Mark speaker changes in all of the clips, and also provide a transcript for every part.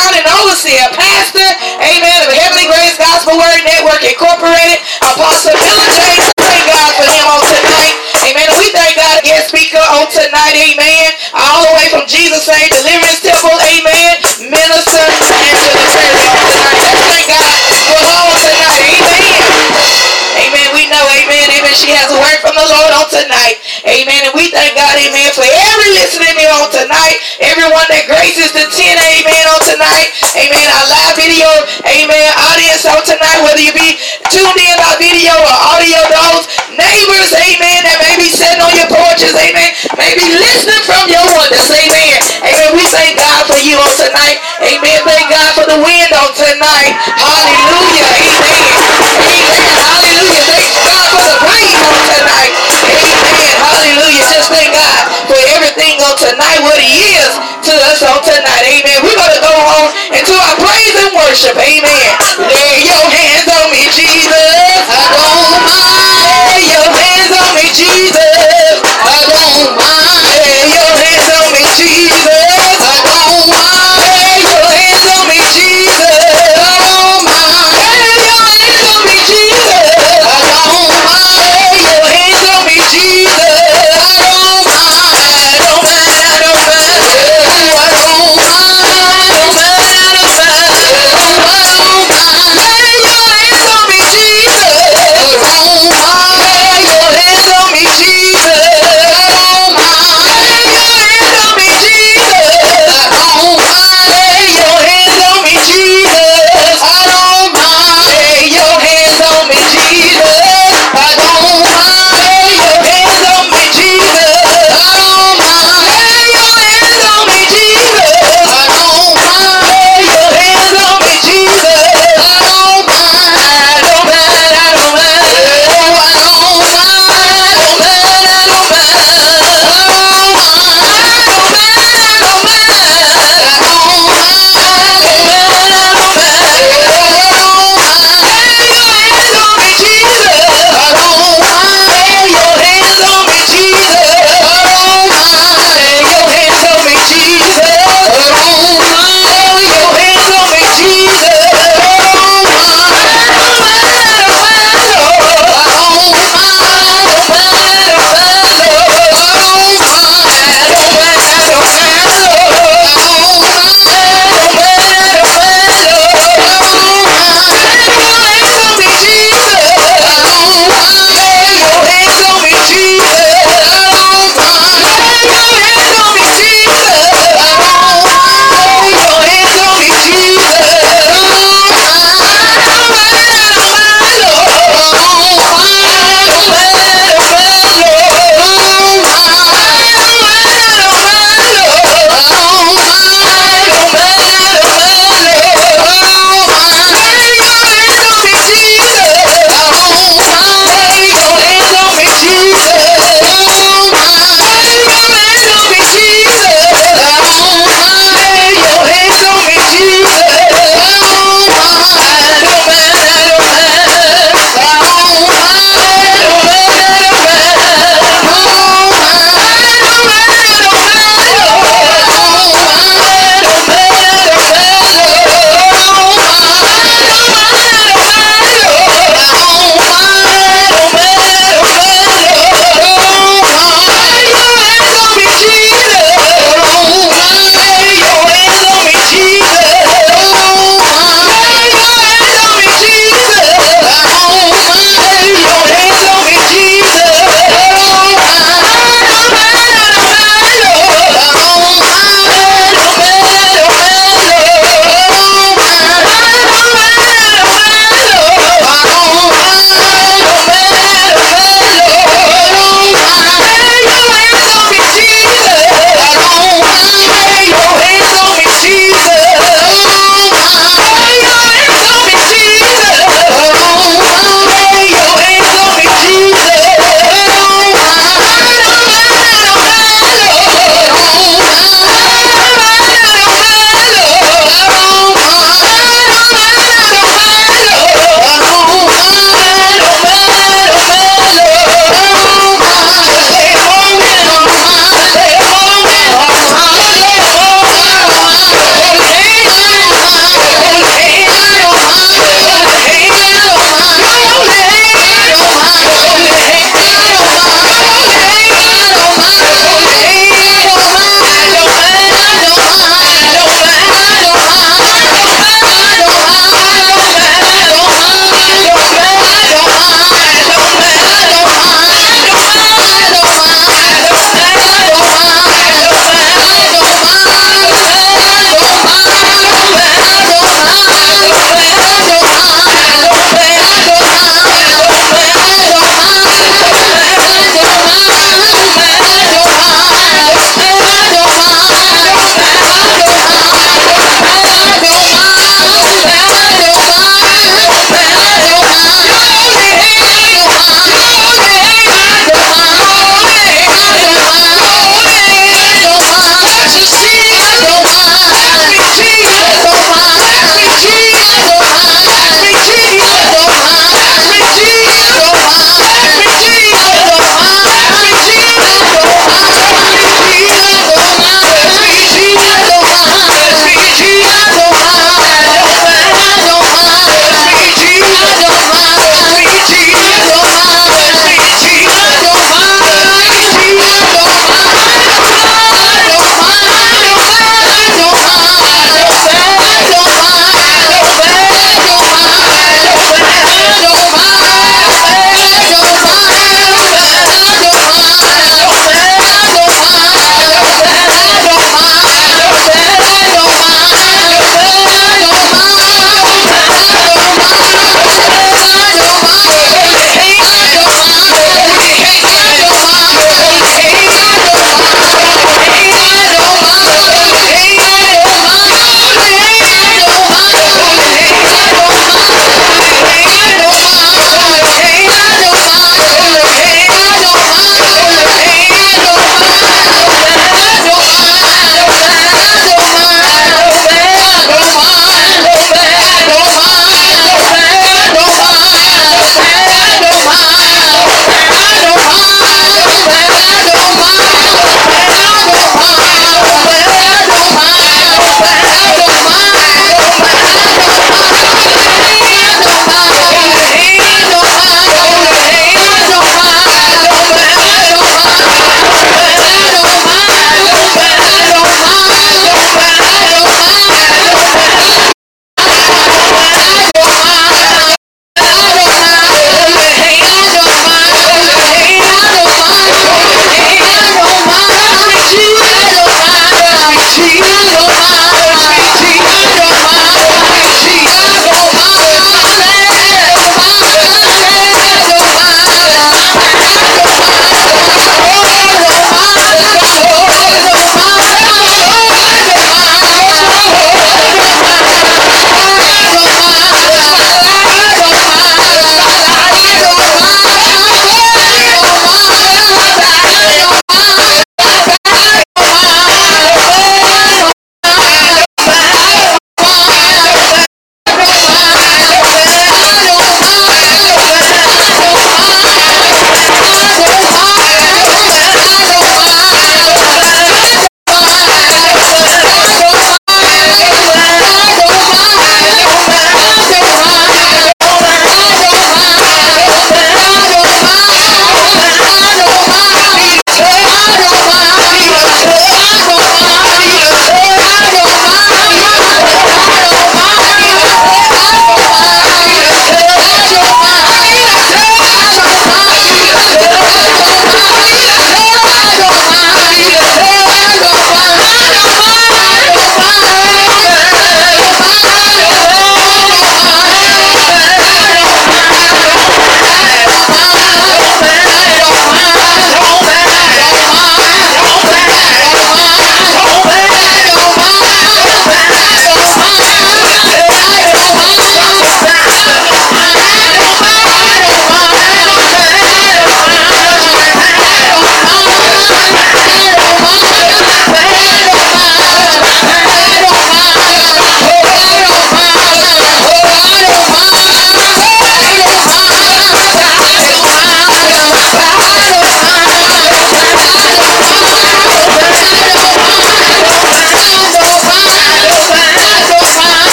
Speaker 1: down and overseer, pastor, amen, of Heavenly Grace Gospel Word Network Incorporated, Apostle Miller James. Thank God for him on tonight. Amen. And we thank God again, speaker on tonight. Amen. All the way from Jesus Name Deliverance Temple. Amen. Minister Angela Curry on tonight. Let's thank God for her on tonight. Amen. Amen. We know, amen, amen. She has a word from the Lord on tonight. Amen. And we thank God, amen, for every listening here on tonight. Everyone that graces the 10, amen, on tonight. Amen. Our live video, amen, audience on tonight, whether you be tuned in by video or audio, those neighbors, amen, that may be sitting on your porches, amen, maybe listening from your windows, amen. Amen. We thank God for you on tonight. Amen. Thank God for the wind on tonight. Hallelujah. Amen. Amen. Hallelujah. Thank God for the breeze on tonight. Amen. Hallelujah. Just thank God for everything on tonight, what he is to us on tonight. Worship. Amen.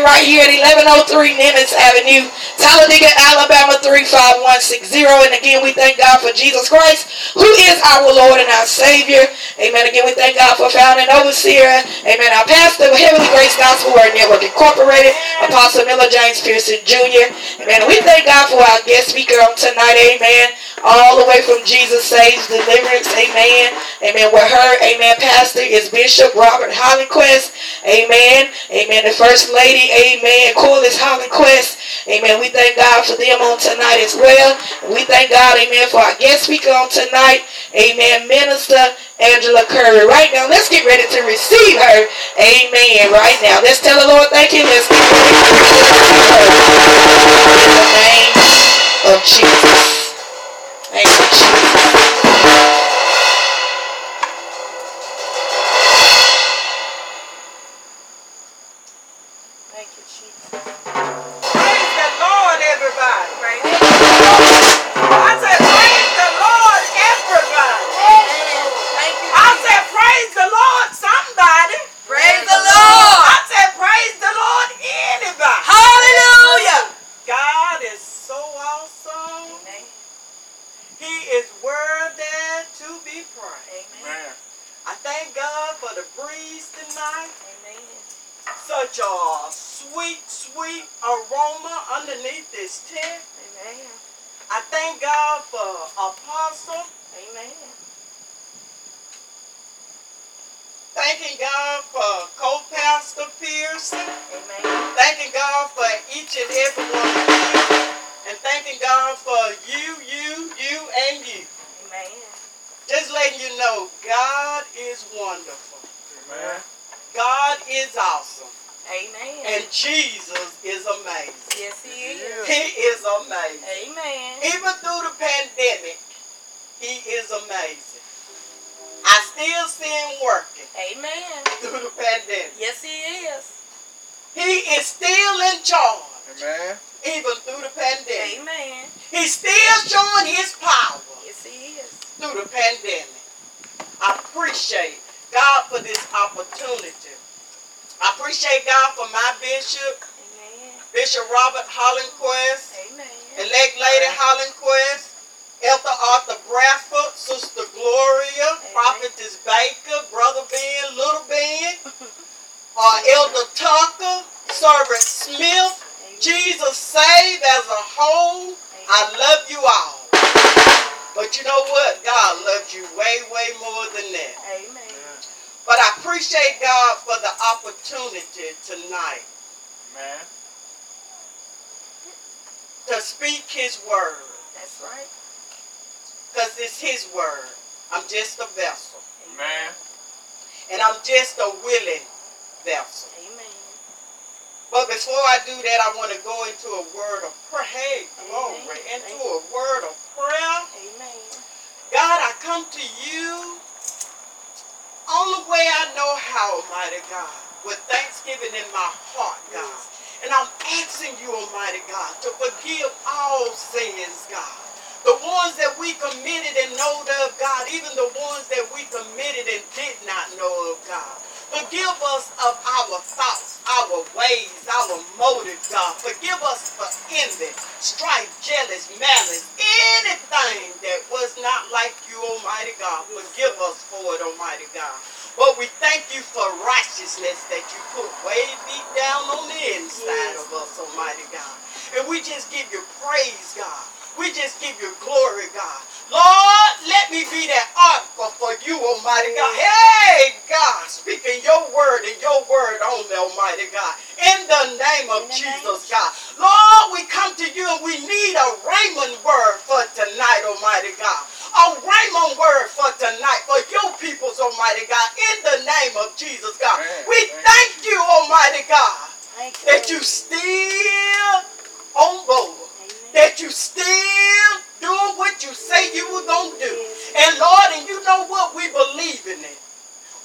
Speaker 1: Right here at 1103 Nimitz Avenue, Talladega, Alabama 35160. And again, we thank God for Jesus Christ, who is our Lord and our Savior. Amen. Again, we thank God for founding overseer. Amen. Our pastor, Heavenly Grace Gospel Word Network Incorporated, Apostle Miller James Pearson Jr. Amen. We thank God for our guest speaker on tonight. Amen. All the way from Jesus Saves Deliverance. Amen. Amen. With her, amen, pastor is Bishop Robert Hollenquest. Amen. Amen. The First Lady, Amen. Corliss Hollenquest. Amen. We thank God for them on tonight as well. We thank God, Amen, for our guest speaker on tonight. Amen. Minister Angela Curry. Right now, let's get ready to receive her. Amen. Right now. Let's tell the Lord thank you. Let's get ready to receive her. In the name of Jesus. Thank you,
Speaker 2: sweet, sweet aroma underneath this tent.
Speaker 3: Amen.
Speaker 2: I thank God for Apostle.
Speaker 3: Amen.
Speaker 2: Thanking God for co-pastor Pearson.
Speaker 3: Amen.
Speaker 2: Thanking God for each and every one of you. And thanking God for you, you, you, and you.
Speaker 3: Amen.
Speaker 2: Just letting you know God is wonderful.
Speaker 4: Amen.
Speaker 2: God is awesome.
Speaker 3: Amen.
Speaker 2: And Jesus is amazing.
Speaker 3: yes, he is.
Speaker 2: He is amazing.
Speaker 3: Amen.
Speaker 2: Even through the pandemic, he is amazing. I still see him working
Speaker 3: Amen.
Speaker 2: through the pandemic.
Speaker 3: Yes, he is.
Speaker 2: He is still in charge,
Speaker 4: Amen.
Speaker 2: even through the pandemic.
Speaker 3: Amen.
Speaker 2: He's still showing his power
Speaker 3: Yes, he is.
Speaker 2: through the pandemic. I appreciate God for this opportunity. I appreciate God for my bishop,
Speaker 3: Amen.
Speaker 2: Bishop Robert Hollenquest,
Speaker 3: Amen.
Speaker 2: elect Lady Hollenquest, Elder Arthur Bradford, Sister Gloria,
Speaker 3: Amen.
Speaker 2: Prophetess Baker, Brother Ben, Little Ben, uh, Elder Tucker, Servant Smith,
Speaker 3: Amen.
Speaker 2: Jesus saved as a whole. I love you all. But you know what? God loves you way, way more than that.
Speaker 3: Amen.
Speaker 2: But I appreciate God for the opportunity tonight
Speaker 4: Amen.
Speaker 2: to speak His word.
Speaker 3: That's right.
Speaker 2: Because it's His word. I'm just a vessel.
Speaker 4: Amen.
Speaker 2: And I'm just a willing vessel.
Speaker 3: Amen.
Speaker 2: But before I do that, I want to go into a word of prayer. Hey, glory.
Speaker 3: Amen.
Speaker 2: Into a word of prayer.
Speaker 3: Amen.
Speaker 2: God, I come to you only way I know how, Almighty God, with thanksgiving in my heart, God. And I'm asking you, Almighty God, to forgive all sins, God. The ones that we committed and know of, God, even the ones that we committed and did not know of, God. Forgive us of our thoughts, our ways, our motives, God. Forgive us for envy, strife, jealous, malice, anything that was not like you, Almighty God. Forgive us for it, Almighty God. But we thank you for righteousness that you put way deep down on the inside of us, Almighty God. And we just give you praise, God. We just give you glory, God. Lord, let me be that article for you, Almighty God. Hey, God, speaking your word and your word only, Almighty God. In the name of
Speaker 3: the name
Speaker 2: Jesus,
Speaker 3: of
Speaker 2: God. Lord, we come to you and we need a rhema word for tonight, Almighty God. A rhema word for tonight for your peoples, Almighty God. In the name of Jesus, God.
Speaker 4: Amen.
Speaker 2: We
Speaker 4: Amen.
Speaker 2: thank you, Almighty God
Speaker 3: Thank you.
Speaker 2: that you still that you still do what you say you were going to do. And Lord, and you know what? We believe in it.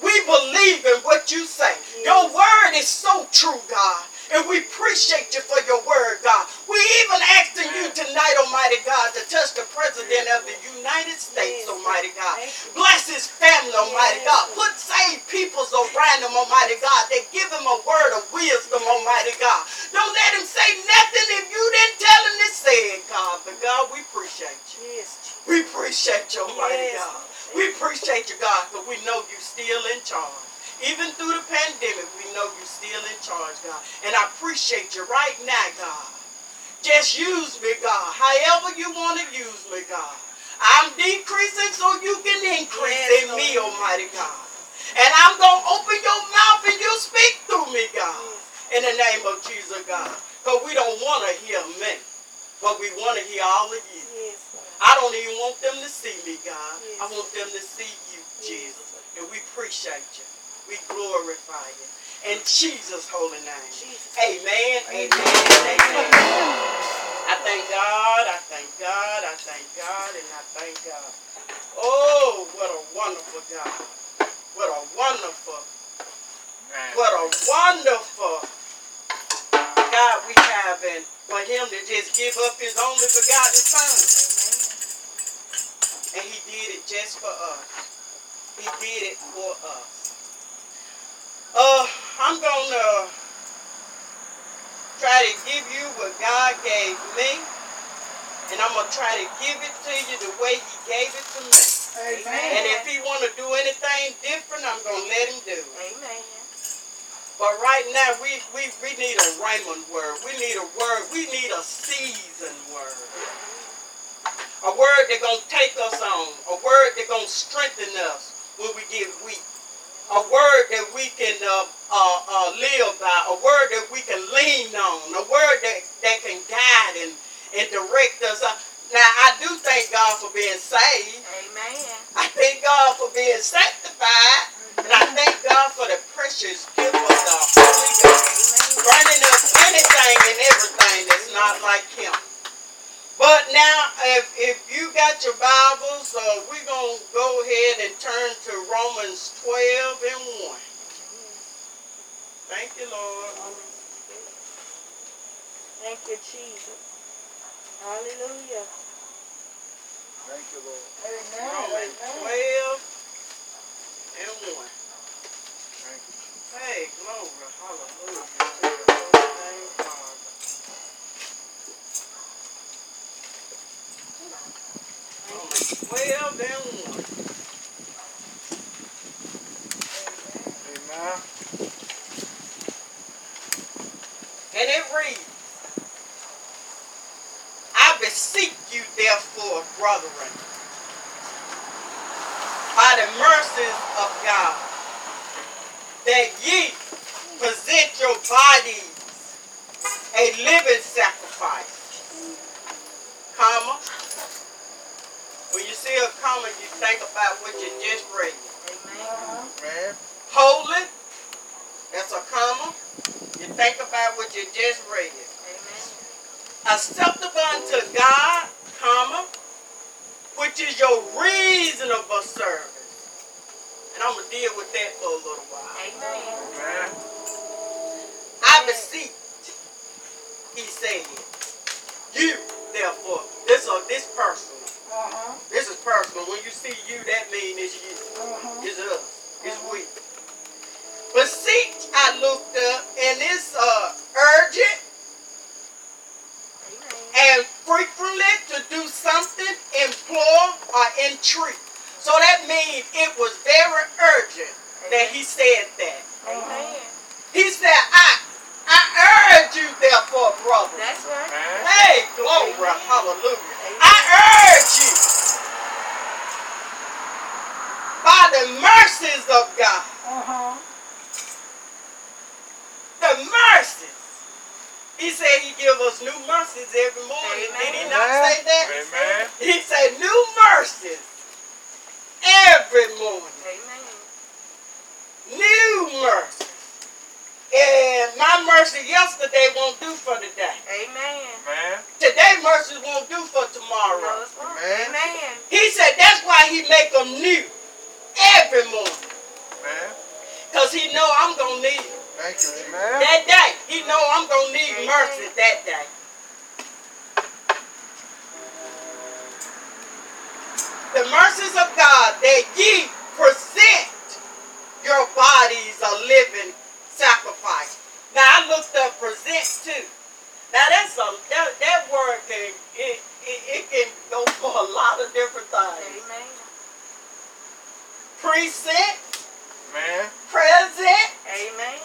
Speaker 2: We believe in what you say. Your word is so true, God appreciate you for your word, God. We even asking you tonight, Almighty God, to touch the President of the United States. Almighty God. Bless his family, Almighty. God. Put saved peoples around him, Almighty God. They give him a word of wisdom, Almighty God. Don't let him say nothing if you didn't tell him to say it, God. But God, we appreciate you.
Speaker 3: Yes,
Speaker 2: We appreciate you, Almighty. God. We appreciate you, God, because we know you're still in charge. Even through the pandemic, we know you're still in charge, God. And I appreciate you right now, God. Just use me, God. However you want to use me, God. I'm decreasing so you can increase
Speaker 3: Yes,
Speaker 2: in me,
Speaker 3: Lord.
Speaker 2: Almighty God. And I'm going to open your mouth and you speak through me, God. In the name of Jesus, God. Because we don't want to hear me, but we want to hear all of you.
Speaker 3: Yes,
Speaker 2: I don't even want them to see me, God.
Speaker 3: Yes.
Speaker 2: I want them to see you. Jesus. And we appreciate you. We glorify you. In Jesus' holy name.
Speaker 3: Jesus.
Speaker 2: Amen, amen, and amen. I thank God, I thank God, I thank God, and I thank God. Oh, what a wonderful God. What a wonderful, what a wonderful God we have. And for him to just give up his only begotten son. And he did it just for us. He did it for us. Uh, I'm gonna try to give you what God gave me. And I'm gonna try to give it to you the way he gave it to me. Amen. And if he wanna do anything different, I'm gonna let him do it.
Speaker 3: Amen.
Speaker 2: But right now, we, we, we need a rhema word. We need a word. We need a seasoned word. A word that's going to take us on. A word that's going to strengthen us when we get weak. A word that we can uh, uh, uh, live by. A word that we can lean on. A word that, that can guide and, and direct us. Uh, now, I do thank God for being saved.
Speaker 3: Amen.
Speaker 2: I thank God for being sanctified. And I thank God for the precious gift of the Holy Ghost. Burning up anything and everything that's not like Him. But now, if, if you got your Bibles, uh, we're going to go ahead and turn to Romans 12 and 1. Thank you, Lord.
Speaker 3: Thank you, Jesus. Hallelujah.
Speaker 4: Thank you, Lord.
Speaker 2: Romans 12 and 1.
Speaker 4: Thank you.
Speaker 2: Hey, glory, hallelujah. To your holy name, Father. Romans 12 and 1.
Speaker 4: Amen.
Speaker 2: And it reads, I beseech you, therefore, brethren, by the mercies of God, that ye present your bodies a living sacrifice. Comma. See a comma, you think about what you just read.
Speaker 3: Amen.
Speaker 2: Holy, that's a comma. You think about what you just read.
Speaker 3: Amen.
Speaker 2: acceptable unto God, comma, which is your reasonable service. And I'm going to deal with that for a little while.
Speaker 3: Amen.
Speaker 4: Man.
Speaker 2: I beseech, he said, you, therefore, this or this personal.
Speaker 3: Uh-huh.
Speaker 2: This is personal. When you see you, that means it's you.
Speaker 3: Uh-huh.
Speaker 2: It's us. It's we. Beseech, I looked up, and it's uh, urgent and frequently to do something, implore, or entreat. So that means it was very urgent that he said that.
Speaker 3: Amen.
Speaker 2: He said, I, I urge you, therefore, brother.
Speaker 3: That's right.
Speaker 2: Hey, glory,
Speaker 3: Amen.
Speaker 2: hallelujah.
Speaker 3: Amen.
Speaker 2: I urge you by the mercies of God.
Speaker 3: Uh-huh.
Speaker 2: The mercies. He said he give us new mercies every morning. Did he not
Speaker 4: Amen.
Speaker 2: say that?
Speaker 4: Amen.
Speaker 2: He said new mercies every morning.
Speaker 3: Amen.
Speaker 2: New mercies. And my mercy yesterday won't do for today.
Speaker 3: Amen.
Speaker 4: Man.
Speaker 2: Today mercies won't do for tomorrow.
Speaker 3: it's.
Speaker 4: Amen.
Speaker 3: Amen.
Speaker 2: He said that's why he make them new every morning.
Speaker 4: Man.
Speaker 2: Because he know I'm going to need it.
Speaker 4: Thank you. Amen.
Speaker 2: That day, he know I'm going to need
Speaker 3: mercy
Speaker 2: it that day. The mercies of God that ye present your bodies a living sacrifice. Now I looked up present too. Now that's a that, that word can it, it, it can go for a lot of different things.
Speaker 3: Amen.
Speaker 2: Present,
Speaker 4: Man.
Speaker 2: present.
Speaker 3: Amen.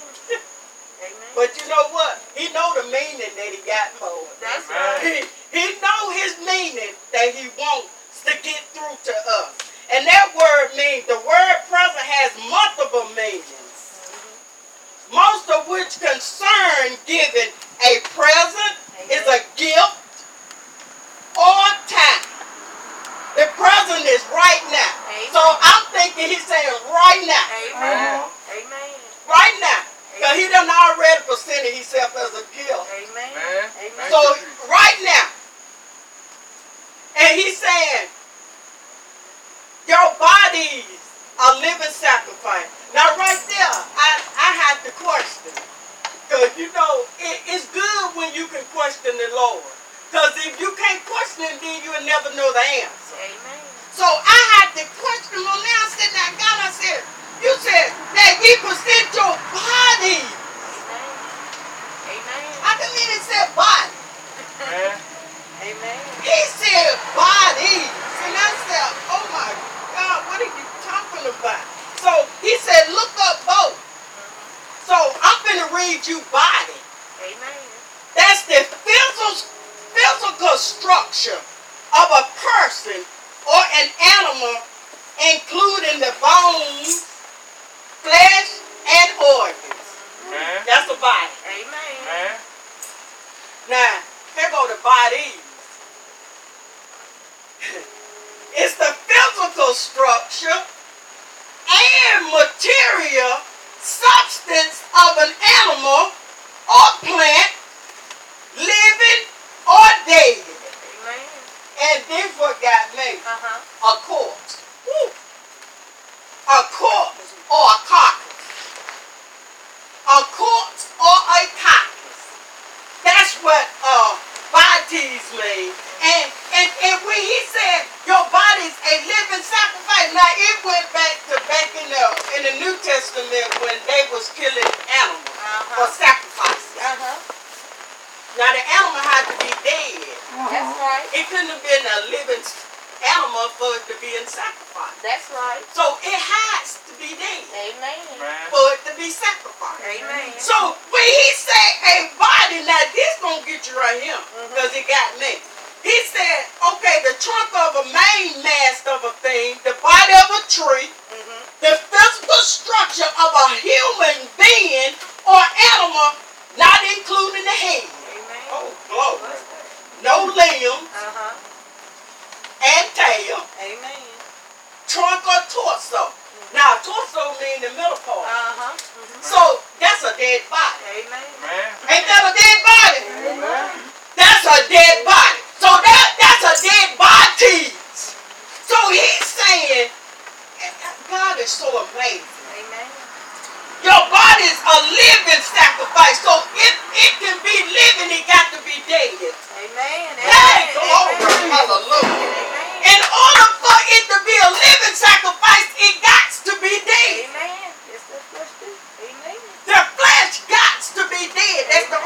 Speaker 3: Amen.
Speaker 2: But you know what? He know the meaning that he got for it.
Speaker 3: That's
Speaker 4: Amen.
Speaker 3: right.
Speaker 2: He, he know his meaning that he wants to get through to us. And that word means, the word present has multiple meanings. Mm-hmm. Most of which concern giving a present is a gift or time. The present is right now.
Speaker 3: Amen.
Speaker 2: So I'm thinking he's saying right now.
Speaker 3: Amen. Uh-huh. Amen.
Speaker 2: Right now. Because he done already presented himself as a gift.
Speaker 3: Amen. Amen.
Speaker 2: So right now, and he's saying, your bodies are living sacrifice. Now right there, I, I had to question. Because you know, it, it's good when you can question the Lord. Because if you can't question him, then you'll never know the answer.
Speaker 3: Amen.
Speaker 2: So I had to question him on there. I said, now God, I said, you said that ye present your body.
Speaker 3: Amen. Amen.
Speaker 2: I didn't mean it said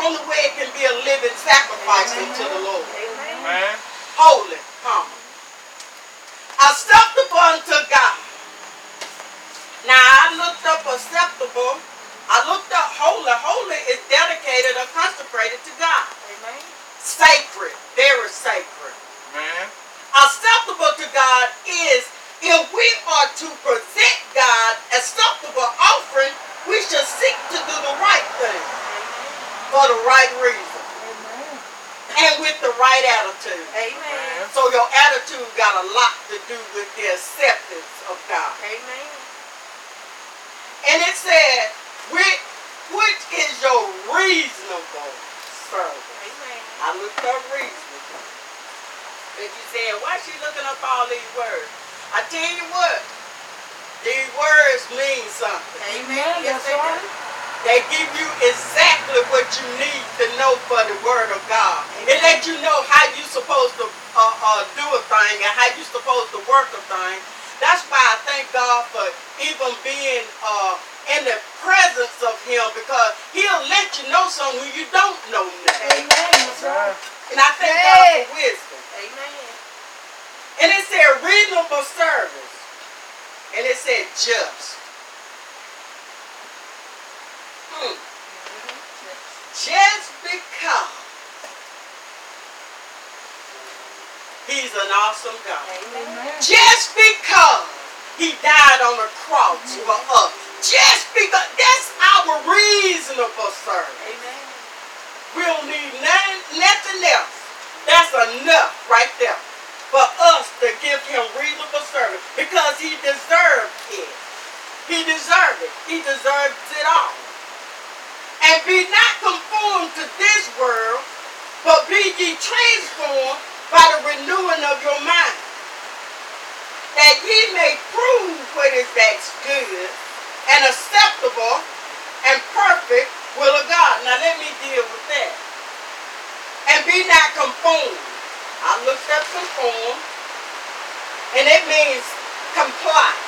Speaker 2: only way it can be a living sacrifice unto the Lord.
Speaker 3: Amen.
Speaker 4: Man.
Speaker 2: Holy, come. Acceptable unto God. Now I looked up acceptable. I looked up holy. Holy is dedicated or consecrated to God.
Speaker 3: Amen.
Speaker 2: Sacred, very sacred.
Speaker 4: Man.
Speaker 2: Acceptable to God is if we are to present God acceptable offering, we should seek to do the right thing for the right reason Amen. and with the right attitude.
Speaker 3: Amen.
Speaker 2: So your attitude got a lot to do with the acceptance of God.
Speaker 3: Amen.
Speaker 2: And it said, which, which is your reasonable service?
Speaker 3: Amen.
Speaker 2: I looked up reasonable. And you said, why she looking up all these words? I tell you what, these words mean something.
Speaker 3: Amen. Yes, they do.
Speaker 2: They give you exactly what you need to know for the word of God. It let you know how you're supposed to uh, uh, do a thing and how you're supposed to work a thing. That's why I thank God for even being uh, in the presence of Him because He'll let you know something you don't know nothing.
Speaker 3: Amen. Right.
Speaker 2: And I thank God for wisdom.
Speaker 3: Amen.
Speaker 2: And it said reasonable service. And it said just. Hmm. Just because He's an awesome God.
Speaker 3: Amen.
Speaker 2: Just because He died on the cross for us. Just because that's our reasonable service.
Speaker 3: Amen.
Speaker 2: We don't need nothing, nothing else. That's enough right there for us to give him reasonable service because he deserved it. He deserved it. He deserves it all. And be not conformed to this world, but be ye transformed by the renewing of your mind, that ye may prove what is that's good and acceptable and perfect will of God. Now let me deal with that. And be not conformed. I looked up conform, and it means comply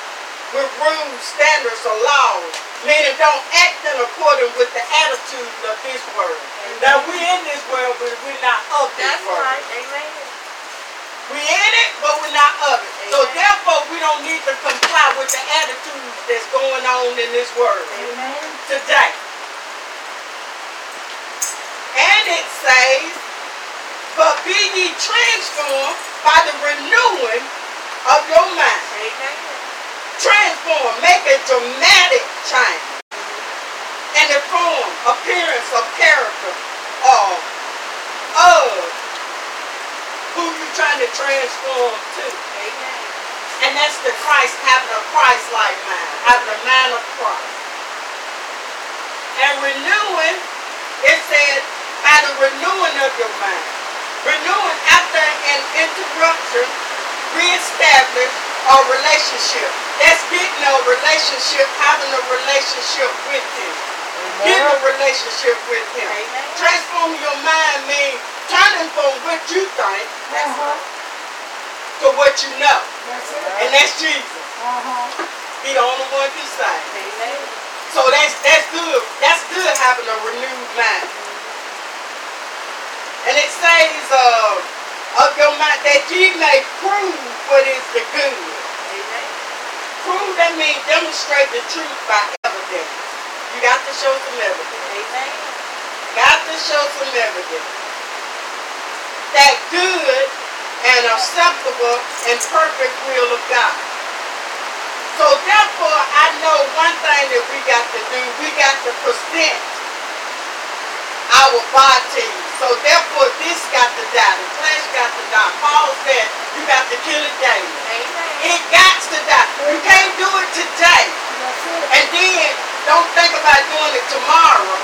Speaker 2: with rules, standards, or laws. Meaning don't act in accordance with the attitude of this world. Now we're in this world, but we're not of this
Speaker 3: That's
Speaker 2: world.
Speaker 3: right. Amen.
Speaker 2: We're in it, but we're not of it. So therefore, we don't need to comply with the attitudes that's going on in this world
Speaker 3: Amen.
Speaker 2: today. And it says, but be ye transformed by the renewing of your mind.
Speaker 3: Amen.
Speaker 2: Transform, make a dramatic change. And the form, appearance of character of, of who you're trying to transform to.
Speaker 3: Amen.
Speaker 2: And that's the Christ, having a Christ-like mind, having a mind of Christ. And renewing, it said, by the renewing of your mind. Renewing after an interruption, reestablish a relationship. That's getting a relationship, having a relationship with him. Getting a relationship with him.
Speaker 3: Amen.
Speaker 2: Transforming your mind means turning from what you think
Speaker 3: Uh-huh.
Speaker 2: to what you know.
Speaker 3: That's.
Speaker 2: And that's Jesus.
Speaker 3: Uh-huh.
Speaker 2: He the only one save.
Speaker 3: Amen.
Speaker 2: So that's that's good. That's good having a renewed mind. And it says uh, of your mind that ye may prove what is the good. Prove that means demonstrate the truth by evidence. You got to show some evidence.
Speaker 3: Amen.
Speaker 2: Got to show some evidence. That good and acceptable and perfect will of God. So therefore, I know one thing that we got to do. We got to present our body. So therefore, this got to die. The flesh got to die. Paul said, you got to kill it daily. It got to die. You can't do it today. And then don't think about doing it tomorrow.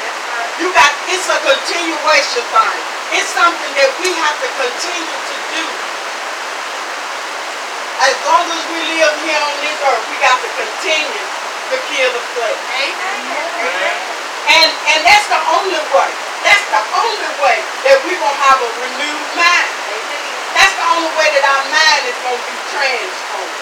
Speaker 2: You got it's a continuation thing. It's something that we have to continue to do. As long as we live here on this earth, we got to continue to kill the flesh. And and that's the only way. That's the only way that we're gonna have a renewed mind. That's the only way that our mind is gonna be transformed.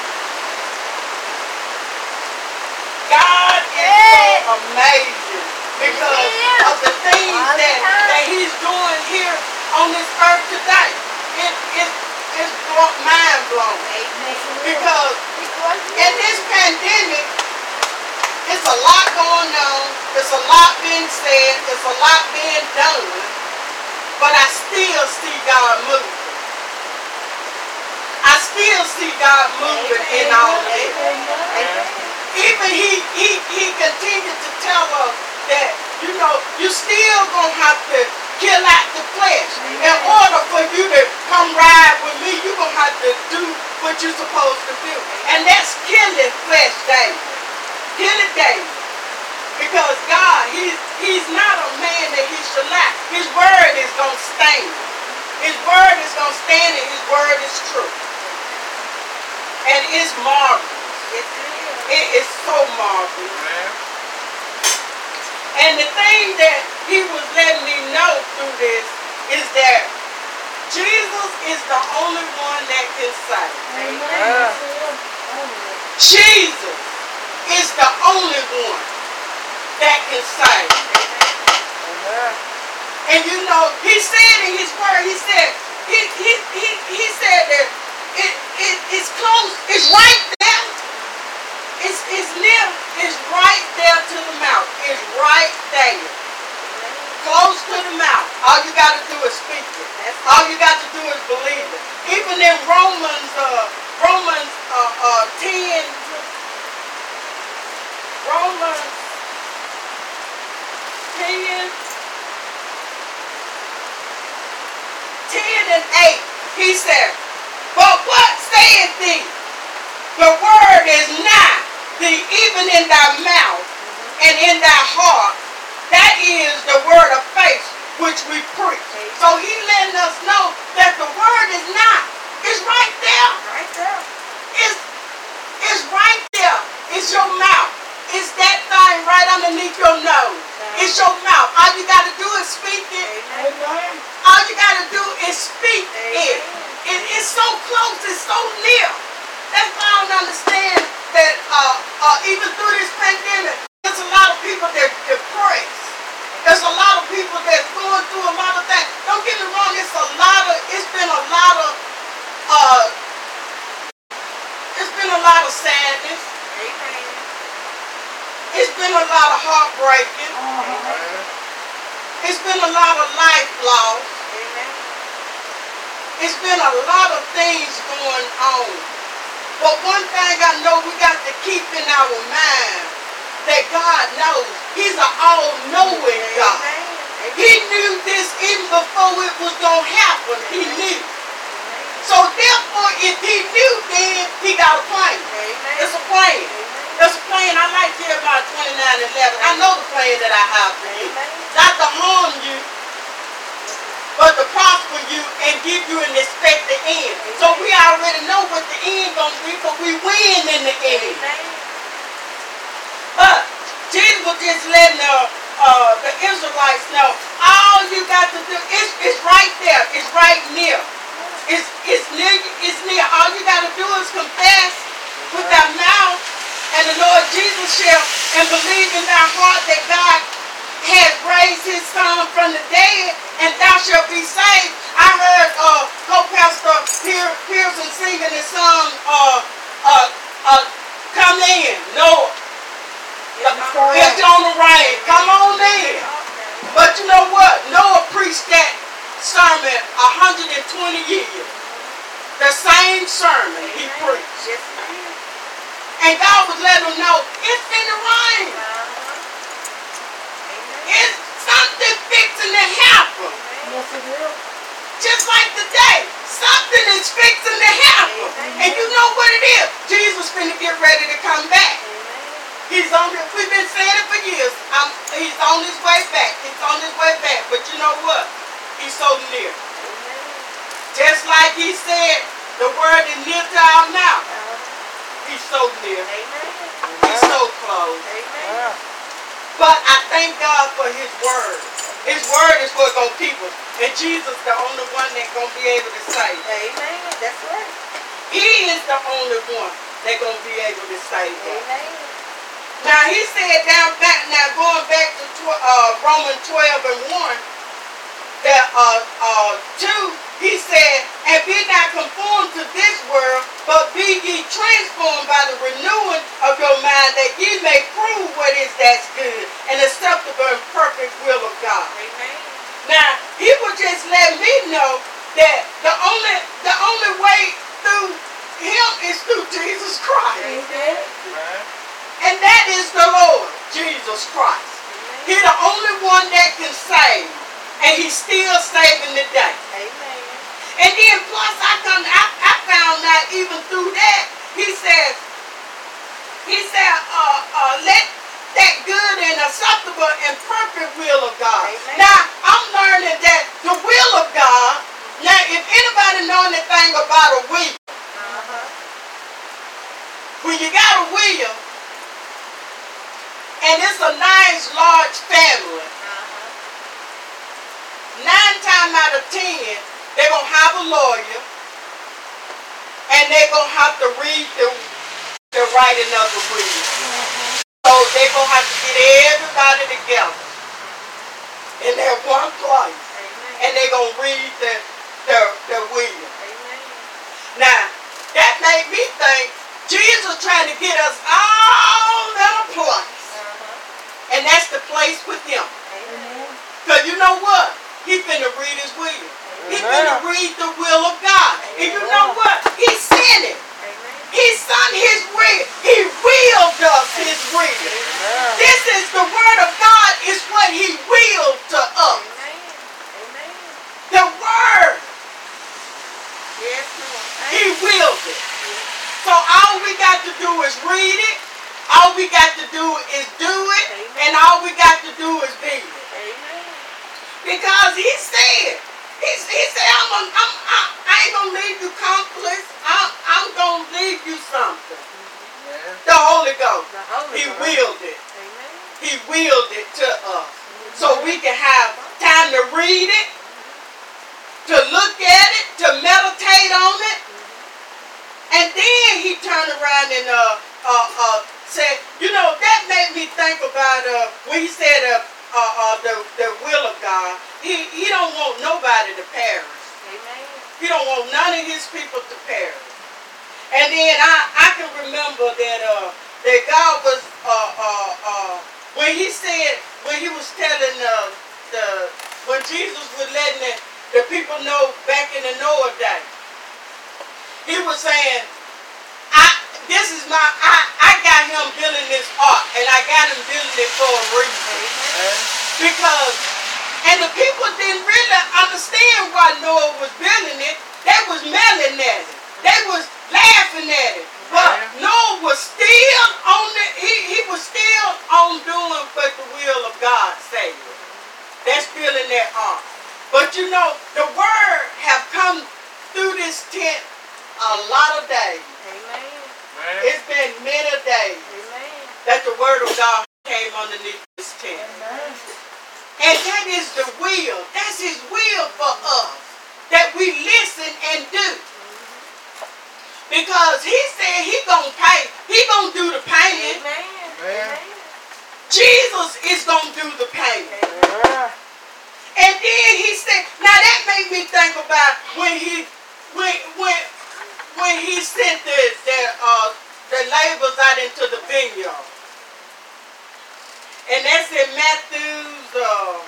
Speaker 2: God is so amazing because of the things that, that He's doing here on this earth today. It is it's mind blowing because
Speaker 3: Because
Speaker 2: in this pandemic, it's a lot going on. It's a lot being said. It's a lot being done. But I still see God moving. I still see God moving in all.
Speaker 3: Amen.
Speaker 2: Even he, he, he continued to tell us that, you know, you still gonna have to kill out the flesh. In order for you to come ride with me, you're gonna have to do what you're supposed to do. And that's killing flesh daily. Kill it daily. Because God, he's, he's not a man that he should lie. His word is gonna stand. His word is gonna stand and his word is true. And it's marvelous.
Speaker 3: It is.
Speaker 2: It is so marvelous.
Speaker 4: Amen.
Speaker 2: And the thing that he was letting me know through this is that Jesus is the only one that can save.
Speaker 3: Amen.
Speaker 2: Jesus is the only one that can save. And you know, he said in his word, he said, he, he, he, he said that it, it, it's close, it's right there. It's, it's near, it's right there to the mouth. It's right there. Close to the mouth. All you got to do is speak it. All you got to do is believe it. Even in Romans, uh, Romans uh, uh, 10, Romans 10, 10 and 8, he said, But what saith thee? The word is nigh thee, even in thy mouth and in thy heart. That is the word of faith which we preach. So he letting us know that the word is not. It's right there.
Speaker 3: Right there.
Speaker 2: It's, it's right there. It's your mouth. It's that thing right underneath your nose. It's your mouth. All you got to do is speak it.
Speaker 3: Amen.
Speaker 2: All you got to do is speak it. it. It's so So near. That's why I don't understand that uh, uh, even through this pandemic, there's a lot of people that depressed. There's a lot of people that's going through a lot of things. Don't get me wrong. It's a lot of. It's been a lot of. Uh, it's been a lot of sadness.
Speaker 3: Amen.
Speaker 2: It's been a lot of heartbreaking. It's been a lot of life loss. It's been a lot of things going on. But one thing I know we got to keep in our mind that God knows. He's an all-knowing God. He knew this even before it was going to happen. He knew. So therefore, if he knew then, he got a plan. It's a plan. It's a plan. I like Jeremiah 29 and 11. I know the plan that I have for you. Not to harm you, but to prosper you and give you an expected end. So we already know what the end gonna be, but we win in the end. But Jesus was just letting the, uh, the Israelites know all you got to do is it's right there. It's right near. It's it's near. It's near. All you got to do is confess with thy mouth and the Lord Jesus shall and believe in thy heart that God has raised his son from the dead and thou shalt be saved. I heard uh, co-pastor Pier- Pearson singing the song uh, uh, uh, Come in, Noah. It's on the rain. Come on in. But you know what? Noah preached that sermon 120 years. The same sermon he preached.
Speaker 3: Yes, it is.
Speaker 2: And God was letting them know it's in the rain.
Speaker 3: Uh-huh.
Speaker 2: It's something fixing to happen.
Speaker 3: Yes, it is.
Speaker 2: Just like today, something is fixing to happen. And you know what it is? Jesus finna get ready to come back. He's on the, we've been saying it for years. Um, he's on his way back. He's on his way back. But you know what? He's so near. Just like he said, the word is near to our mouth. He's so near. He's so close. But I thank God for his word. His word is for gonna. And Jesus the only one that's gonna be able to save.
Speaker 3: Amen. That's right.
Speaker 2: He is the only one that's gonna be able to save.
Speaker 3: Amen.
Speaker 2: Now he said down back now going back to tw- uh, Romans 12 and 1 that uh uh two he said and be not conformed to this world but be ye transformed by the renewing of your mind that ye may prove what is that's good and acceptable and perfect will of God.
Speaker 3: Amen.
Speaker 2: Now he would just let me know that the only the only way through him is through Jesus Christ.
Speaker 3: Amen.
Speaker 2: And that is the Lord, Jesus Christ. He's the only one that can save. And he's still saving today.
Speaker 3: Amen.
Speaker 2: And then plus I come I, I found out even through that, he says, he said, uh, uh, let that good and acceptable and perfect will of God.
Speaker 3: Amen.
Speaker 2: Now I'm learning that the will of God, now if anybody know anything about a will,
Speaker 3: Uh-huh.
Speaker 2: when you got a will, and it's a nice large family, nine times out of ten, they're gonna have a lawyer, and they're gonna have to read the the writing of the will. So they're gonna have to get everybody together in that one place, and they're gonna read the the, the will. Now, that made me think Jesus is trying to get us all in a place. And that's the place with him. Because you know what? He finna read his will. He finna read the will of God. And you know what? He sent it. He sent his will. He willed us his will. This is the word of God is what he willed to us. The word. Yes, He willed it. So all we got to do is read it. All we got to do is do it. And all we got to do is be it. Because he said, he, he said, I'm, gonna, I'm, I'm, I ain't going to leave you comfortless. I'm, I'm going to leave you something. The Holy Ghost. He willed it. He willed it to us. So we can have time to read it, to look at it, to meditate on it. And then he turned around and uh, uh, uh, said, you know, that made me think about uh, when he said uh, uh, uh, the, the will of God. He, he don't want nobody to perish. Amen. He don't want none of his people to perish. And then I, I can remember that uh, that God was uh, uh, uh, when he said when he was telling uh, the when Jesus was letting the, the people know back in the Noah day. He was saying, this is my I, I got him building this ark and I got him building it for a reason. Because and the people didn't really understand why Noah was building it. They was mailing at it. They was laughing at it. But Noah was still on the he, he was still on doing what the will of God said. That's building that ark. But you know, the word have come through this tent a lot of days. It's been many days that the word of God came underneath this tent. And that is the will. That's his will for us. That we listen and do. Because he said he gonna pay. He gonna do the paying. Jesus is gonna do the paying. And then he said, now that made me think about when he when when when he sent the the uh the laborers out into the vineyard. And that's in Matthew's uh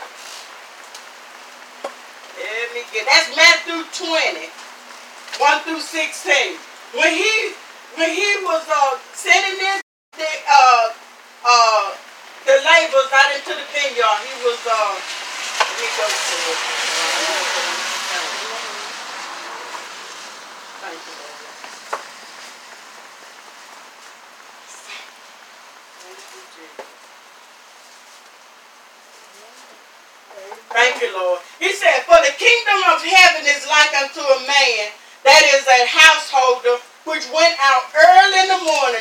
Speaker 2: let me get that's Matthew 20, 1 through 16. When he when he was uh sending in the uh uh the laborers out into the vineyard, he was uh let me go to it. Thank you, Lord. Thank you, Jesus. Thank you, Lord. He said, For the kingdom of heaven is like unto a man that is a householder which went out early in the morning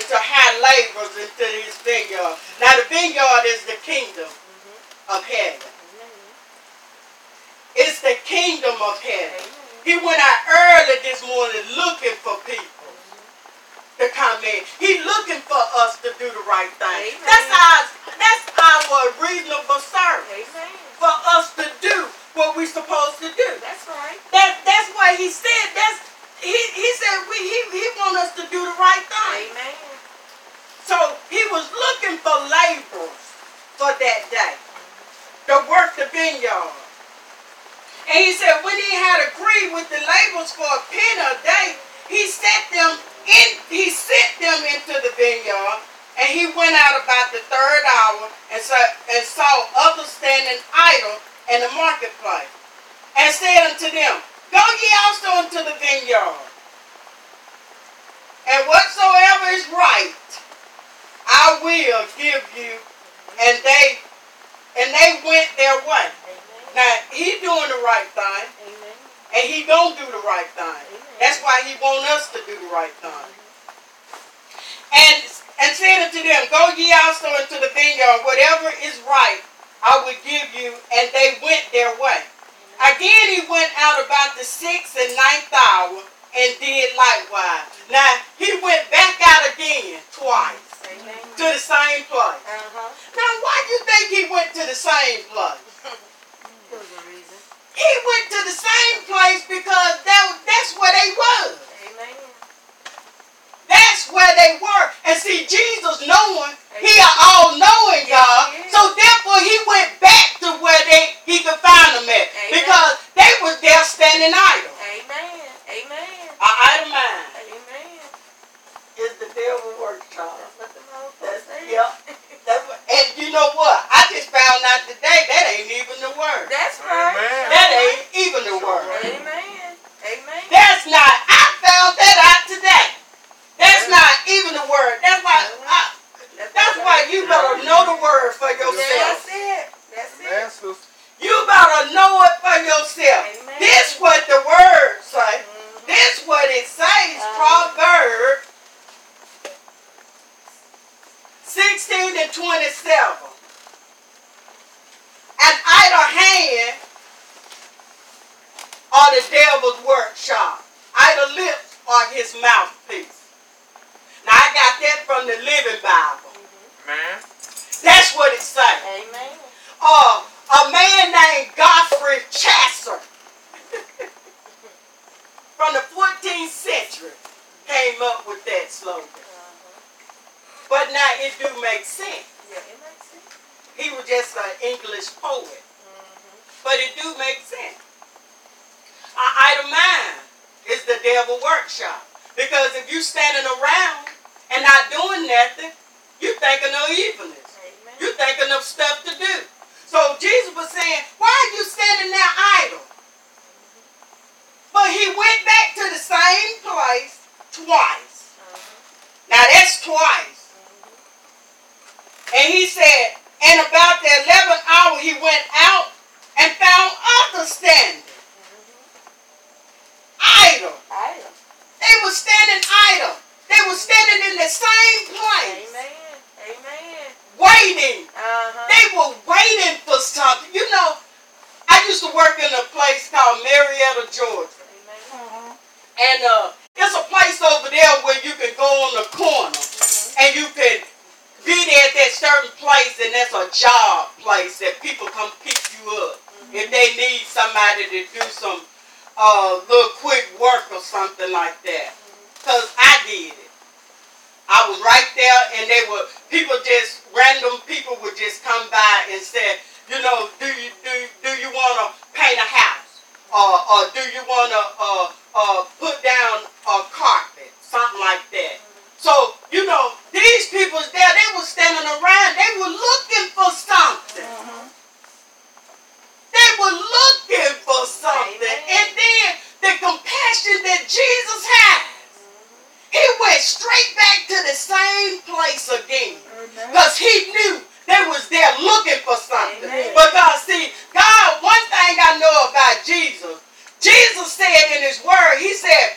Speaker 3: it
Speaker 2: says.
Speaker 3: Uh-huh.
Speaker 2: Proverb 16 and 27. An idle hand are the devil's workshop. Idle lips are his mouthpiece. Now I got that from the Living Bible.
Speaker 4: Man.
Speaker 2: That's what it says.
Speaker 3: Amen.
Speaker 2: uh, a man named Godfrey Chaucer from the 14th century came up with that slogan.
Speaker 3: Uh-huh.
Speaker 2: But now it do make sense.
Speaker 3: Yeah, it makes sense.
Speaker 2: He was just an English poet,
Speaker 3: Mhm.
Speaker 2: but it do make sense. An idle mind is the devil workshop because if you standing around and not doing nothing, you thinking of evilness.
Speaker 3: Amen.
Speaker 2: You thinking of stuff to do. So Jesus was saying, why are you standing there idle? But he went back to the same place twice.
Speaker 3: Uh-huh.
Speaker 2: Now that's twice. And he said, and about the 11th hour he went out and found others standing idle.
Speaker 3: Idle.
Speaker 2: They were standing idle. They were standing in the same place,
Speaker 3: Amen. Amen.
Speaker 2: waiting
Speaker 3: Uh-huh.
Speaker 2: They were waiting for something. You know, I used to work in a place called Marietta, Georgia. And uh, it's a place over there where you can go on the corner
Speaker 3: Mhm.
Speaker 2: and you can be there at that certain place and that's a job place that people come pick you up. If they need somebody to do some uh, little quick work or something like that. Because I did it. I was right there and they were, people just, random people would just come by and say, you know, do you, do, do you want to paint a house? Or, or do you want to uh, uh, put down a carpet? Something like that. So, you know, these people there, they were standing around, they were looking for something. They were looking for something.
Speaker 3: Amen.
Speaker 2: And then the compassion that Jesus had, he went straight back to the same place again. Because he knew they was there looking for something.
Speaker 3: Amen.
Speaker 2: Because see, God, one thing I know about Jesus, in his word, he said,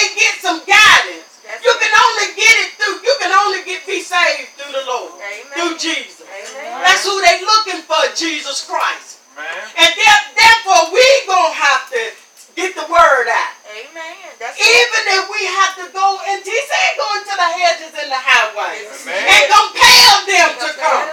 Speaker 2: They get some guidance.
Speaker 3: That's
Speaker 2: you can only get it through, you can only get be saved through the Lord,
Speaker 3: Amen.
Speaker 2: through Jesus.
Speaker 3: Amen.
Speaker 2: That's who they're looking for, Jesus Christ.
Speaker 4: Amen.
Speaker 2: And therefore, we going to have to get the word out.
Speaker 3: Amen. That's
Speaker 2: Even if we have to go, and dc ain't go into the hedges and the highways.
Speaker 4: Amen.
Speaker 2: And compel them to come.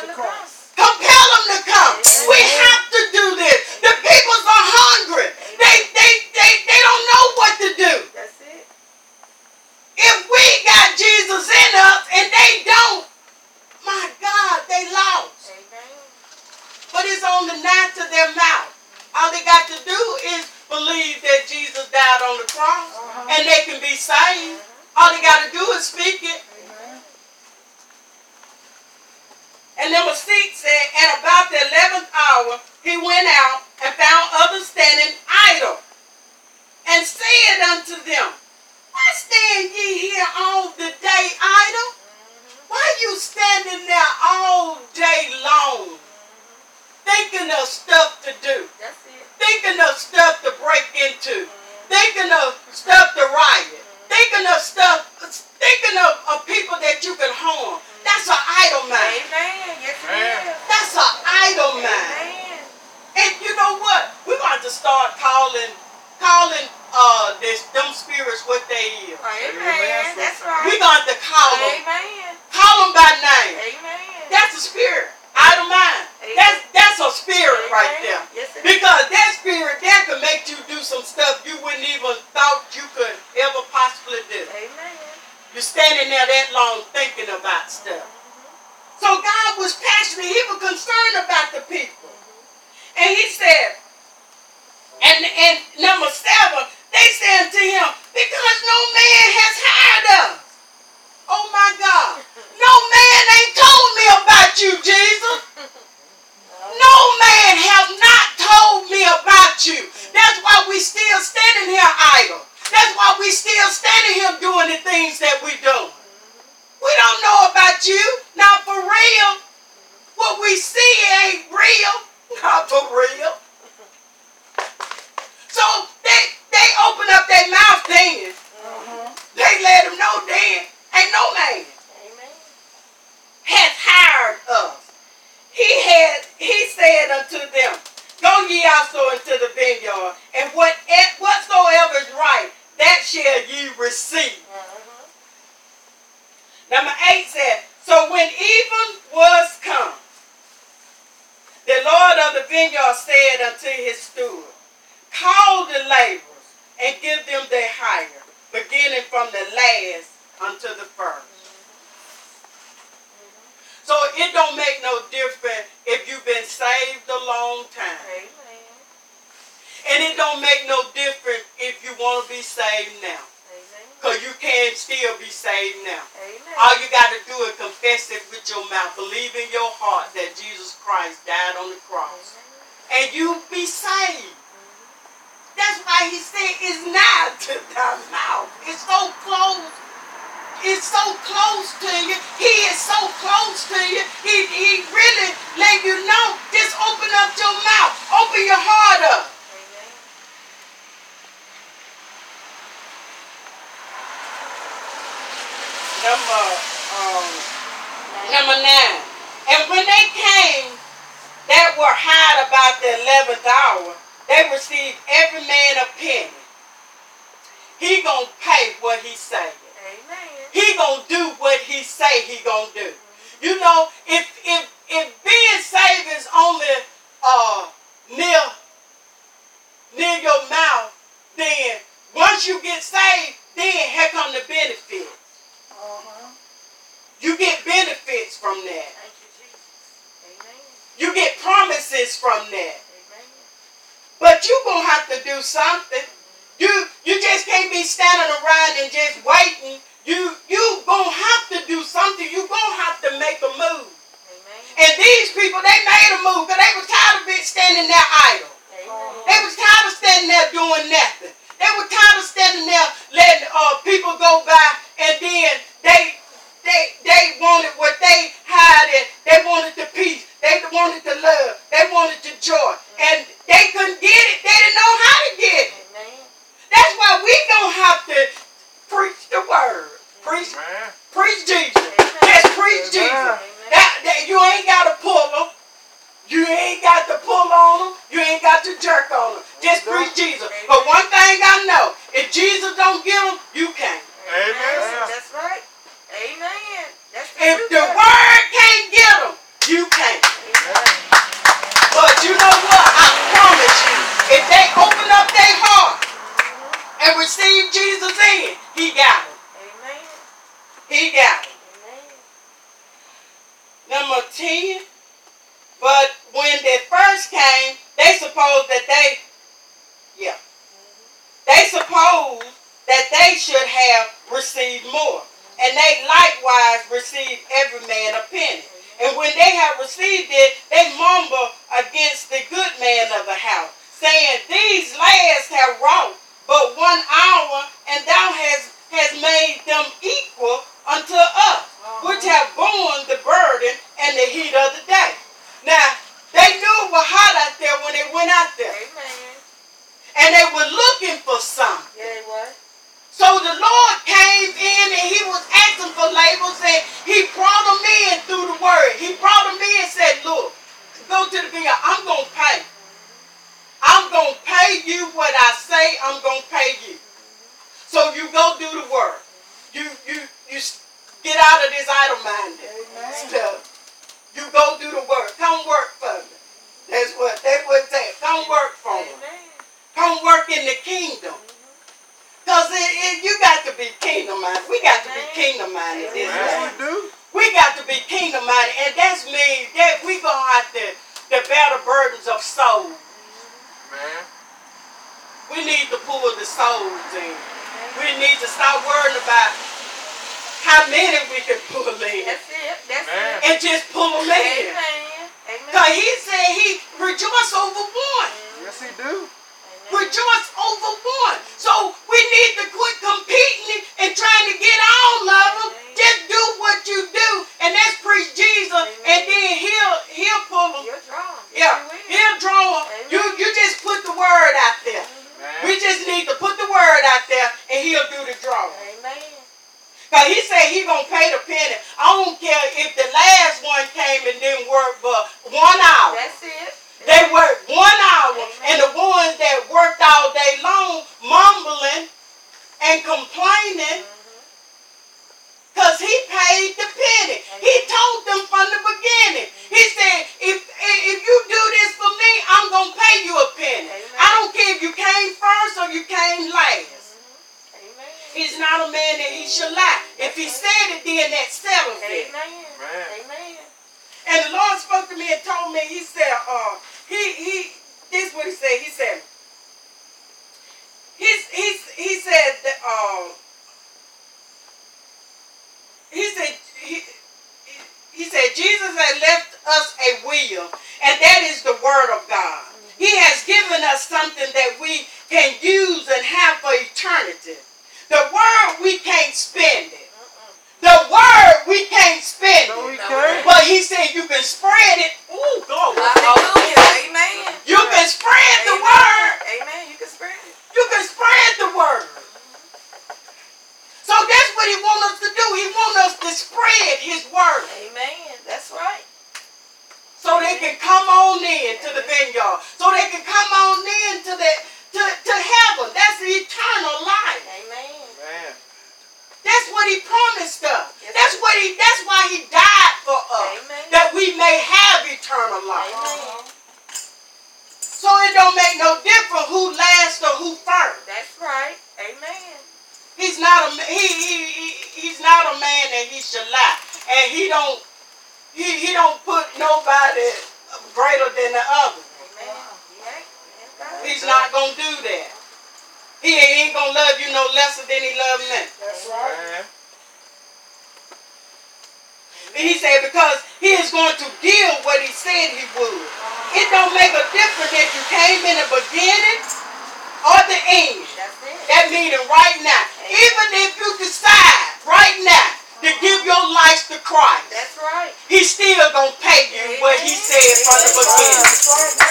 Speaker 2: End.
Speaker 3: That's it.
Speaker 2: That meaning right now. Even if you decide right now to uh-huh. give your life to Christ,
Speaker 3: That's right.
Speaker 2: he's still gonna pay you what he said from the beginning.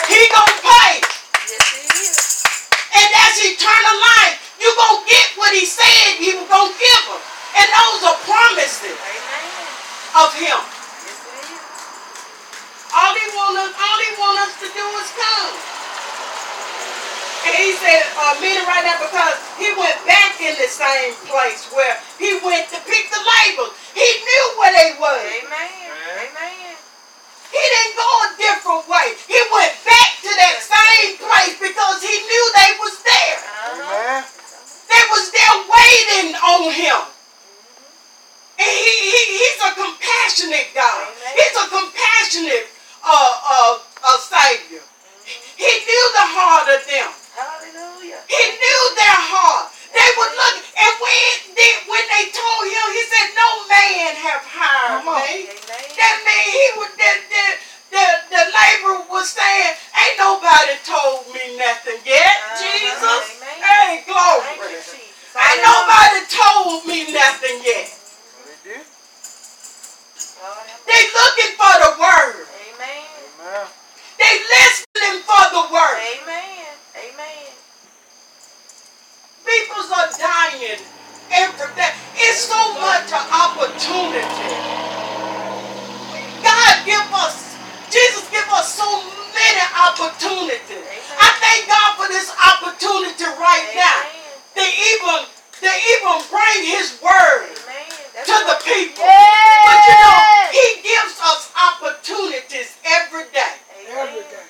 Speaker 2: He gonna pay.
Speaker 3: Yes, he is.
Speaker 2: And that's eternal life. You gonna get what he said he was gonna give us. And those are promises
Speaker 3: Amen.
Speaker 2: of him.
Speaker 3: Yes, it is.
Speaker 2: All he want us, all he want us to do is come. And he said, uh, meaning right now because he went back in the same place where he went to pick the labels. He knew where they were.
Speaker 3: Amen. Amen.
Speaker 2: He didn't go a different way. He went back to that same place because he knew they was there.
Speaker 3: Uh-huh.
Speaker 4: Amen.
Speaker 2: They was there waiting on him. And he, he, he's a compassionate God. He's a compassionate uh, uh, uh, Savior. He knew the heart of them.
Speaker 3: Hallelujah.
Speaker 2: He knew their heart. They would look, and when they, when they told him, he said, "No man have hired me." That means he was the the the, the laborer was saying, "Ain't nobody told me nothing yet."
Speaker 3: Uh-huh.
Speaker 2: Jesus,
Speaker 3: Amen.
Speaker 2: hey, glory.
Speaker 3: you, Jesus.
Speaker 2: Ain't nobody told me nothing yet.
Speaker 4: They
Speaker 2: looking for the word.
Speaker 3: Amen.
Speaker 2: They listening for the word.
Speaker 3: Amen.
Speaker 2: Peoples are dying every day. It's so much an opportunity. God give us, Jesus give us so many opportunities. I thank God for this opportunity right now.
Speaker 3: Amen.
Speaker 2: They even, they even bring His word
Speaker 3: Amen.
Speaker 2: To the people.
Speaker 1: Yeah.
Speaker 2: But you know, He gives us opportunities every day.
Speaker 3: Amen.
Speaker 1: Every day.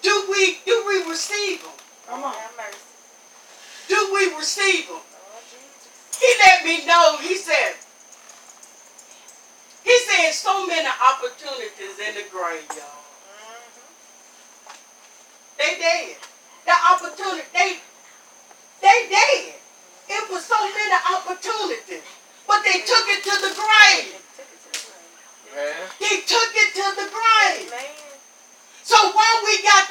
Speaker 2: Do we, do we receive them?
Speaker 1: Come
Speaker 3: Lord
Speaker 1: on.
Speaker 2: Do we receive them? He let me know, he said, he said so many opportunities in the grave, y'all. They dead. The opportunity, they, they dead. It was so many opportunities. But they took it to the grave.
Speaker 3: Took it to the grave.
Speaker 4: Man.
Speaker 2: They took it to the grave. So while we got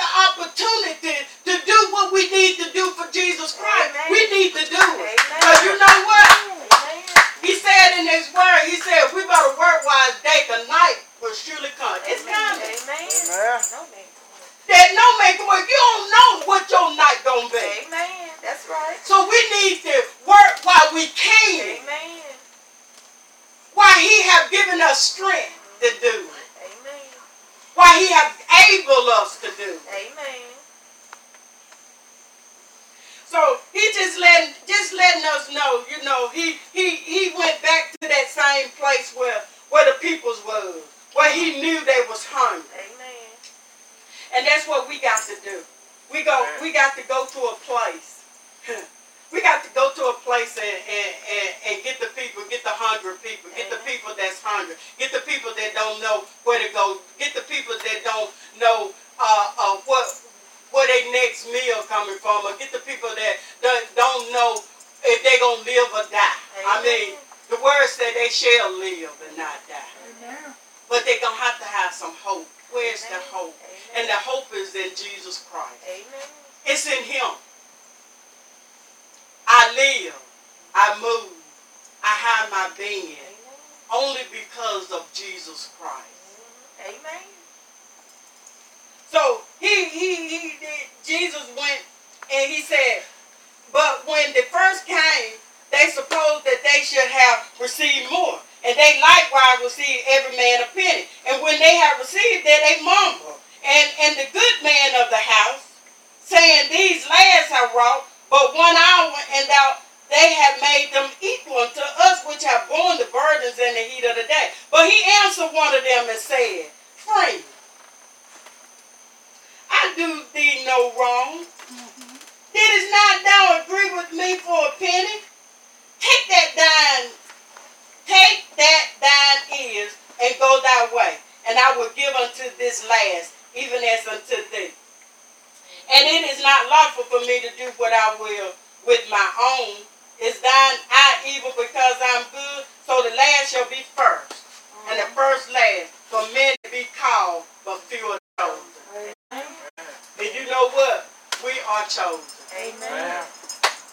Speaker 2: chosen.
Speaker 3: Amen.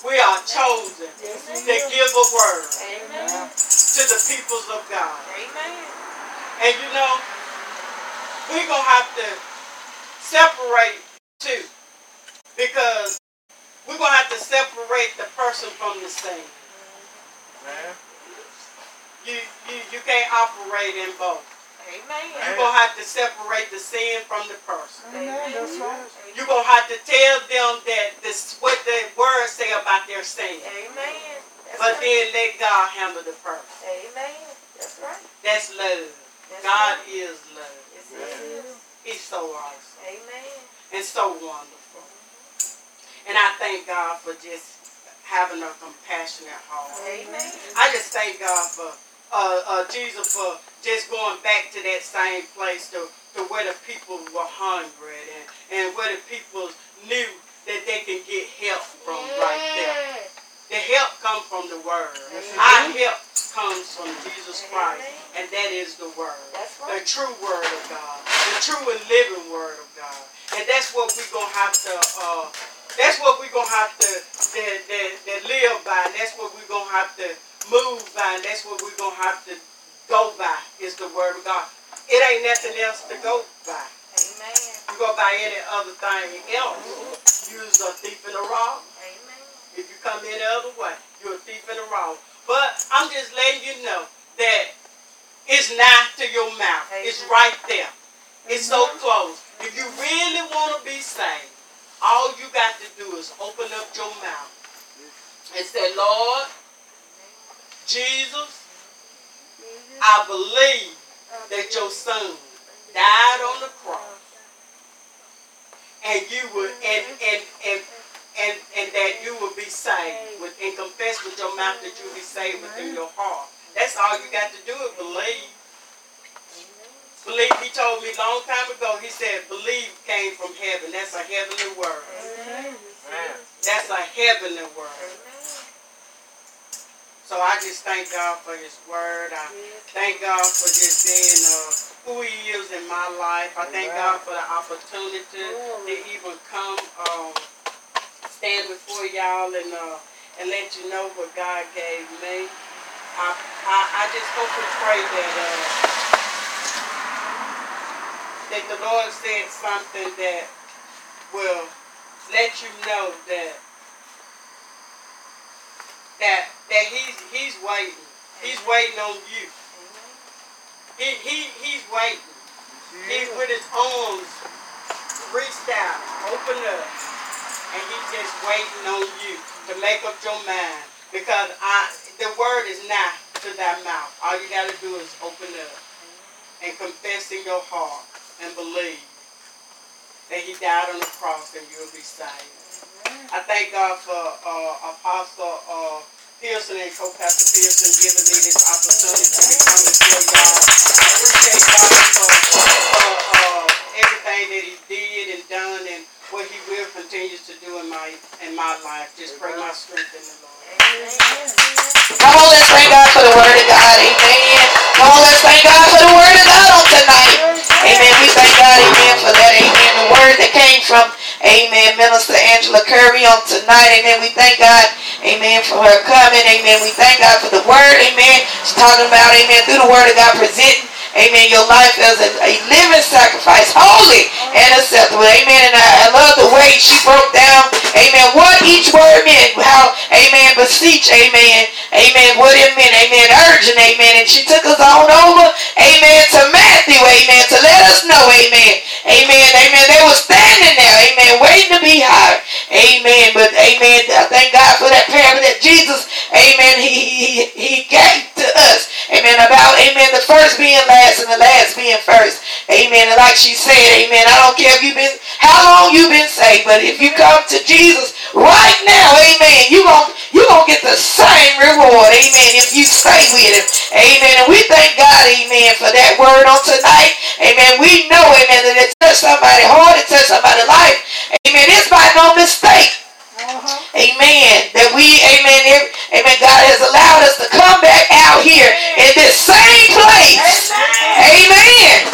Speaker 2: We are chosen
Speaker 3: Yes,
Speaker 2: to give a word
Speaker 3: Amen.
Speaker 2: to the peoples of God.
Speaker 3: Amen.
Speaker 2: And you know, we're going to have to separate two. Because we're going to have to separate the person from the scene.
Speaker 4: Man.
Speaker 2: You, you, you can't operate in both.
Speaker 3: Amen.
Speaker 2: You're going to have to separate the sin from the person.
Speaker 3: Amen. That's right.
Speaker 2: You're going to have to tell them that this what the words say about their sin.
Speaker 3: Amen. That's
Speaker 2: But
Speaker 3: right.
Speaker 2: then let God handle the person.
Speaker 3: Amen. That's right.
Speaker 2: That's love.
Speaker 3: That's
Speaker 2: God
Speaker 3: right.
Speaker 2: is love.
Speaker 3: Yes, it is.
Speaker 2: He's so awesome
Speaker 3: Amen.
Speaker 2: and so wonderful. And I thank God for just having a compassionate heart.
Speaker 3: Amen.
Speaker 2: I just thank God for uh, uh, Jesus for just going back to that same place to, to where the people were hungry and, and where the people knew that they can get help from right there. The help comes from the Word. Our help comes from Jesus Christ, and that is the Word.
Speaker 3: That's
Speaker 2: The true Word of God. The true and living Word of God. And that's what we're going to have to, uh, that's what we're going to have to that, that, that live by. That's what we're going to have to move by. And that's what we're going to have to go by is the Word of God. It ain't nothing else to go by.
Speaker 3: Amen.
Speaker 2: You go by any other thing else, you're a thief and a robber.
Speaker 3: Amen.
Speaker 2: If you come any other way, you're a thief and a robber. But I'm just letting you know that it's nigh to your mouth. It's right there. It's so close. If you really want to be saved, all you got to do is open up your mouth and say, Lord, Jesus, I believe that your son died on the cross and you would and and and and, and that you will be saved with and confess with your mouth that you will be saved within your heart. That's all you got to do is believe. Believe he told me a long time ago, he said believe came from heaven. That's a heavenly word. That's a heavenly word. So I just thank God for his word. I thank God for just being uh, who he is in my life. I thank God for the opportunity to even come um, stand before y'all and uh, and let you know what God gave me. I, I, I just hope and pray that uh, that the Lord said something that will let you know that that that he's he's waiting. He's waiting on you. He he he's waiting. He with his arms reached out, open up, and he's just waiting on you to make up your mind. Because I the word is not to thy mouth. All you gotta do is open up and confess in your heart and believe that he died on the cross and you'll be saved. I thank God for uh, Apostle uh, Pearson and Co-Pastor Pearson giving me this opportunity to come before y'all. I appreciate God for, for uh, everything that He did and done and what He will continue to do in my in my life. Just pray my strength in the Lord.
Speaker 1: Come on, let's thank God for the word of God. Amen. Come on, let's thank God for the word of God on tonight. Amen. We thank God, amen, for that. Amen. The word that came from, amen, Minister Angela Curry on tonight. Amen. We thank God, amen, for her coming. Amen. We thank God for the word. Amen. She's talking about, amen, through the word of God presenting. Amen. Your life as a, a living sacrifice, holy and acceptable. Amen. And I, I love the way she broke down, amen, what each word meant. How, amen, beseech, amen, amen, what it meant, amen, urgent, amen. And she took us on over, amen, to Matthew, amen, to let us know, amen, Amen. Amen. They were standing there. Amen. Waiting to be hired. Amen. But amen. Thank God for that parable that Jesus, amen, he, he, he gave to us. Amen. About, amen, the first being last and the last being first. Amen. And like she said, amen, I don't care if you've been, how long you've been saved, but if you come to Jesus right now, amen, you're going you gonna get the same reward, amen, if you stay with him. Amen. And we thank God, amen, for that word on tonight. Amen. We know, amen, that it touched somebody's heart, it touched somebody's life. Amen. It's by no mistake.
Speaker 3: Uh-huh.
Speaker 1: Amen. That we, amen, every, amen, God has allowed us to come back out here in this same place. Amen.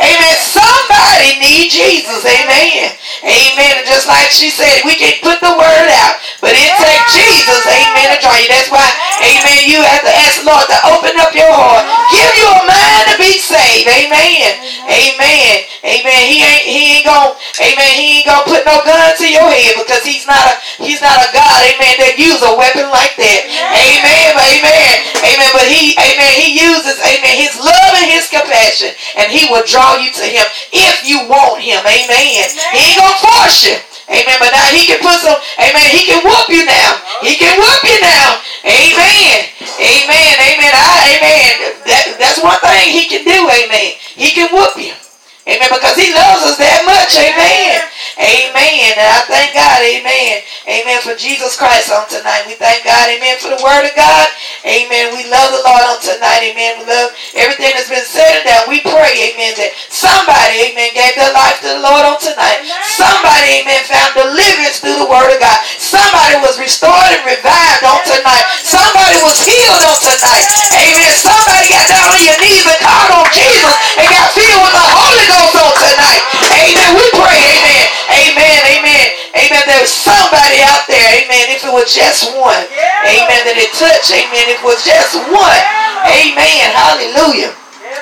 Speaker 1: Amen. Somebody need Jesus. Amen. Amen. And just like she said, we can put the word out, but it takes Jesus. Amen. To draw you. That's why, amen, you have to ask the Lord to open up your heart. Give you a mind to be saved. Amen. Amen. Amen. He ain't he ain't gonna amen. He ain't gonna put no gun to your head because he's not a he's not a God, amen, that use a weapon like that. Amen. Amen. Amen. But he amen, he uses, amen, his love and his compassion, and he will draw you to him if you want him. Amen. He ain't gonna force you. Amen. But now he can put some, amen, he can whoop you now. He can whoop you now. Amen. Amen. Amen. I, amen. That, that's one thing he can do. Amen. He can whoop you. Amen. Because he loves us that much. Amen. Amen. And I thank God. Amen. Amen. For Jesus Christ on tonight. We thank God. Amen. For the word of God. Amen. We love the Lord on tonight. Amen. We love everything that's been said and done. We pray. Amen. That somebody, amen, gave their life to the Lord on tonight. Somebody, amen, found deliverance through the word of God. Somebody was restored and revived on tonight. Somebody was healed on tonight. Amen. Somebody got down on your knees and called on Jesus and got filled with the Holy Ghost on tonight. Amen. We pray. Amen. Amen. Amen. Amen. There's somebody out there. Amen. If it was just one. Amen. That it touched. Amen. If it was just one. Amen. Hallelujah.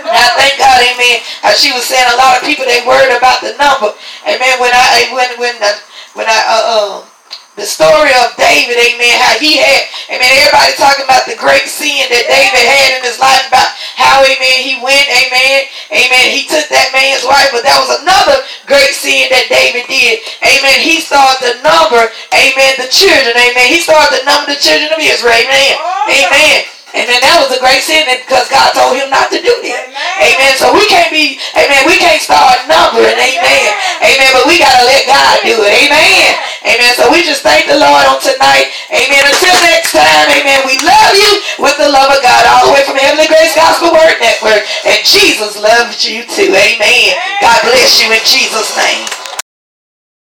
Speaker 1: And I thank God, amen. As she was saying, a lot of people they worried about the number. Amen. When I when when I, when I uh, uh the story of David, amen, how he had, amen, everybody talking about the great sin that David had in his life, about how, amen, he went, amen, amen, he took that man's wife, but that was another great sin that David did, amen, he started to number, amen, the children, amen, he started to number the children of Israel, amen, amen. And then that was a great sin because God told him not to do that. Amen. So we can't be, amen, we can't start numbering, amen. Amen. But we got to let God do it. Amen. Amen. So we just thank the Lord on tonight. Amen. Until next time, amen. We love you with the love of God all the way from Heavenly Grace Gospel Word Network. And Jesus loves you too. Amen. God bless you in Jesus' name.